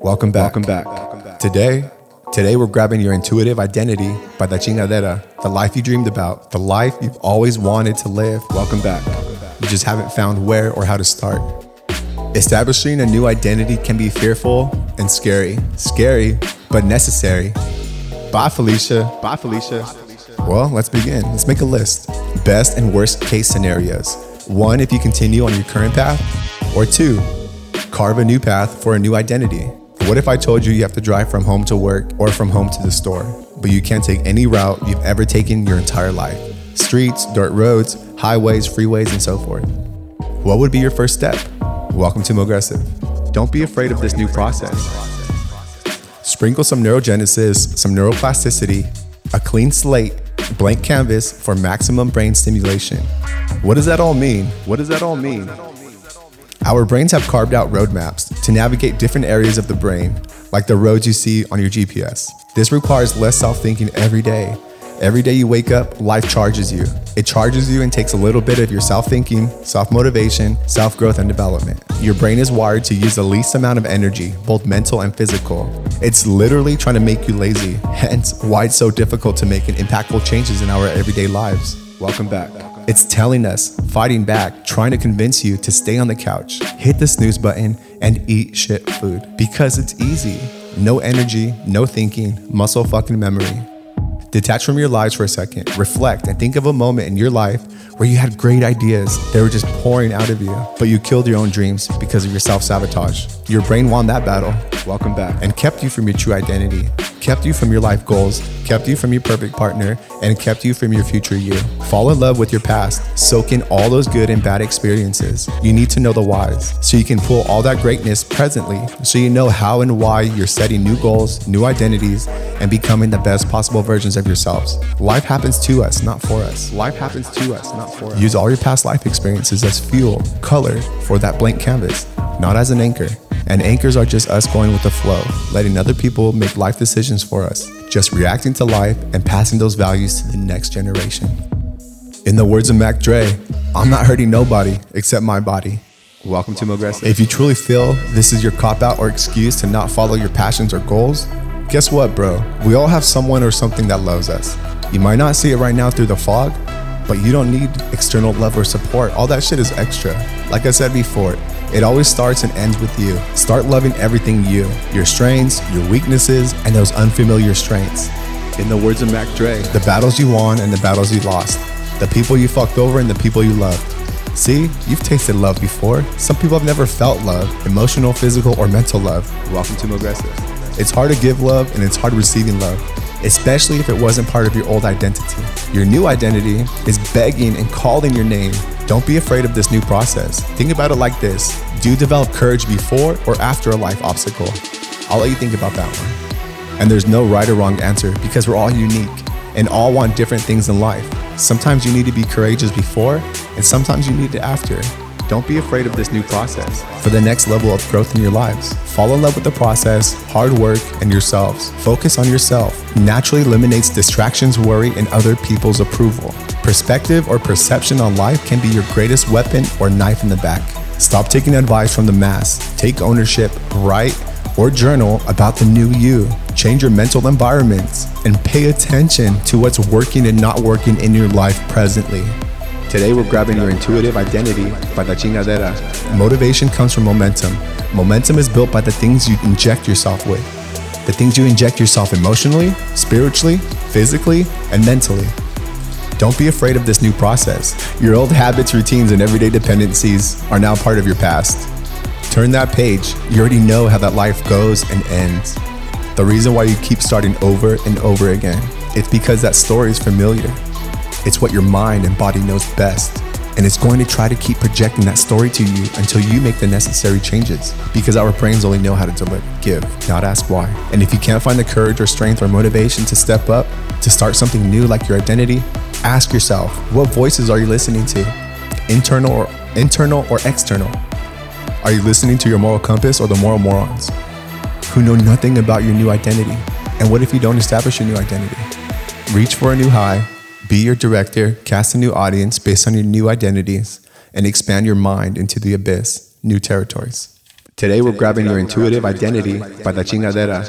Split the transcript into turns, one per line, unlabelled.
Welcome back. Welcome back. Today, today we're grabbing your intuitive identity by the chingadera, the life you dreamed about, the life you've always wanted to live. Welcome back. You just haven't found where or how to start. Establishing a new identity can be fearful and scary. Scary, but necessary. Bye, Felicia. Bye, Felicia. Well, let's begin. Let's make a list. Best and worst case scenarios. One, if you continue on your current path, or two, carve a new path for a new identity. What if I told you you have to drive from home to work or from home to the store, but you can't take any route you've ever taken your entire life? Streets, dirt roads, highways, freeways, and so forth. What would be your first step? Welcome to Mogressive. Don't be afraid of this new process. Sprinkle some neurogenesis, some neuroplasticity, a clean slate, blank canvas for maximum brain stimulation. What does that all mean? What does that all mean? Our brains have carved out roadmaps to navigate different areas of the brain, like the roads you see on your GPS. This requires less self thinking every day. Every day you wake up, life charges you. It charges you and takes a little bit of your self thinking, self motivation, self growth, and development. Your brain is wired to use the least amount of energy, both mental and physical. It's literally trying to make you lazy, hence, why it's so difficult to make impactful changes in our everyday lives. Welcome back. It's telling us, fighting back, trying to convince you to stay on the couch, hit the snooze button, and eat shit food because it's easy. No energy, no thinking, muscle fucking memory. Detach from your lives for a second, reflect, and think of a moment in your life where you had great ideas. They were just pouring out of you, but you killed your own dreams because of your self sabotage. Your brain won that battle. Welcome back. And kept you from your true identity kept you from your life goals, kept you from your perfect partner, and kept you from your future you. Fall in love with your past, soak in all those good and bad experiences. You need to know the whys so you can pull all that greatness presently so you know how and why you're setting new goals, new identities, and becoming the best possible versions of yourselves. Life happens to us, not for us. Life happens to us, not for us. Use all your past life experiences as fuel, color for that blank canvas, not as an anchor. And anchors are just us going with the flow, letting other people make life decisions for us, just reacting to life and passing those values to the next generation. In the words of Mac Dre, I'm not hurting nobody except my body. Welcome to Mogressive. If you truly feel this is your cop out or excuse to not follow your passions or goals, guess what, bro? We all have someone or something that loves us. You might not see it right now through the fog, but you don't need external love or support. All that shit is extra. Like I said before, it always starts and ends with you. Start loving everything you, your strengths, your weaknesses, and those unfamiliar strengths. In the words of Mac Dre, the battles you won and the battles you lost, the people you fucked over and the people you loved. See, you've tasted love before. Some people have never felt love, emotional, physical, or mental love. Welcome to Mogressive. It's hard to give love and it's hard receiving love, especially if it wasn't part of your old identity. Your new identity is begging and calling your name don't be afraid of this new process. Think about it like this Do you develop courage before or after a life obstacle? I'll let you think about that one. And there's no right or wrong answer because we're all unique and all want different things in life. Sometimes you need to be courageous before, and sometimes you need it after. Don't be afraid of this new process for the next level of growth in your lives. Fall in love with the process, hard work, and yourselves. Focus on yourself. Naturally eliminates distractions, worry, and other people's approval. Perspective or perception on life can be your greatest weapon or knife in the back. Stop taking advice from the mass. Take ownership, write, or journal about the new you. Change your mental environments and pay attention to what's working and not working in your life presently. Today we're grabbing your intuitive identity by the chingadera. Motivation comes from momentum. Momentum is built by the things you inject yourself with. The things you inject yourself emotionally, spiritually, physically, and mentally. Don't be afraid of this new process. Your old habits, routines, and everyday dependencies are now part of your past. Turn that page. You already know how that life goes and ends. The reason why you keep starting over and over again, it's because that story is familiar. It's what your mind and body knows best. And it's going to try to keep projecting that story to you until you make the necessary changes. Because our brains only know how to deliver, give, not ask why. And if you can't find the courage or strength or motivation to step up, to start something new like your identity, ask yourself, what voices are you listening to? Internal or internal or external? Are you listening to your moral compass or the moral morons who know nothing about your new identity? And what if you don't establish your new identity? Reach for a new high be your director, cast a new audience based on your new identities, and expand your mind into the abyss, new territories. Today we're grabbing your intuitive identity by the chingadera.